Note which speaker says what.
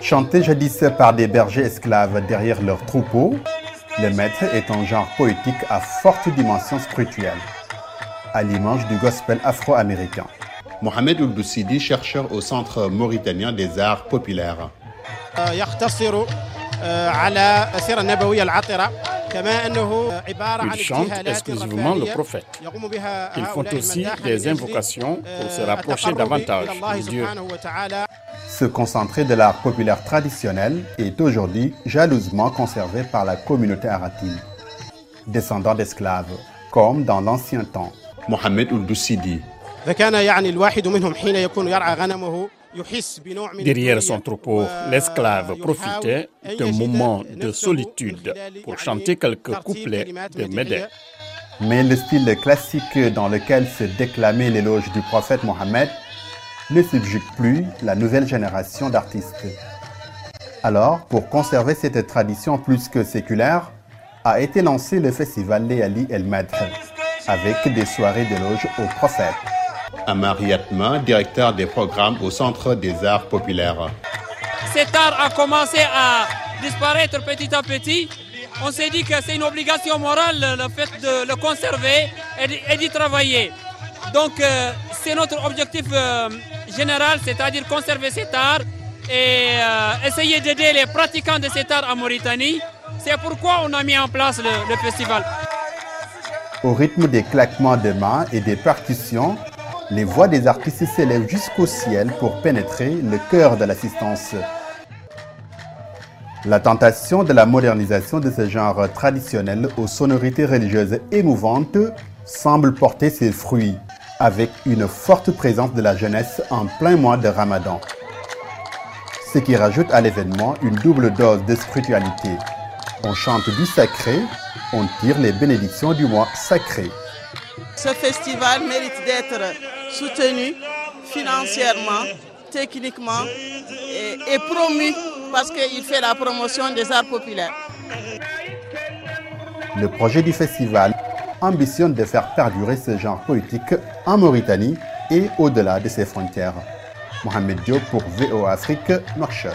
Speaker 1: Chanté jadis par des bergers esclaves derrière leurs troupeaux, le maître est un genre poétique à forte dimension spirituelle, à l'image du gospel afro-américain. Mohamed Ould-Sidi, chercheur au Centre mauritanien des arts populaires.
Speaker 2: Ils chantent exclusivement le prophète. Ils font aussi des invocations pour se rapprocher davantage de Dieu.
Speaker 1: Ce concentré de l'art populaire traditionnel est aujourd'hui jalousement conservé par la communauté aratine, descendants d'esclaves, comme dans l'ancien temps. Mohamed Ould-Sidi.
Speaker 2: Derrière son troupeau, l'esclave profitait d'un moment de solitude pour chanter quelques couplets de Médée.
Speaker 1: Mais le style classique dans lequel se déclamait l'éloge du prophète Mohammed ne subjugue plus la nouvelle génération d'artistes. Alors, pour conserver cette tradition plus que séculaire, a été lancé le festival Léali El Madh, avec des soirées d'éloge au prophète. Amariatma, directeur des programmes au Centre des Arts Populaires.
Speaker 3: Cet art a commencé à disparaître petit à petit. On s'est dit que c'est une obligation morale le fait de le conserver et d'y travailler. Donc euh, c'est notre objectif euh, général, c'est-à-dire conserver cet art et euh, essayer d'aider les pratiquants de cet art en Mauritanie. C'est pourquoi on a mis en place le, le festival.
Speaker 1: Au rythme des claquements de mains et des percussions, les voix des artistes s'élèvent jusqu'au ciel pour pénétrer le cœur de l'assistance. La tentation de la modernisation de ce genre traditionnel aux sonorités religieuses émouvantes semble porter ses fruits, avec une forte présence de la jeunesse en plein mois de Ramadan. Ce qui rajoute à l'événement une double dose de spiritualité. On chante du sacré, on tire les bénédictions du mois sacré.
Speaker 4: Ce festival mérite d'être soutenu financièrement, techniquement et, promu parce qu'il fait la promotion des arts populaires.
Speaker 1: Le projet du festival ambitionne de faire perdurer ce genre poétique en Mauritanie et au-delà de ses frontières. Mohamed Diop pour VO Afrique, Nouakchott.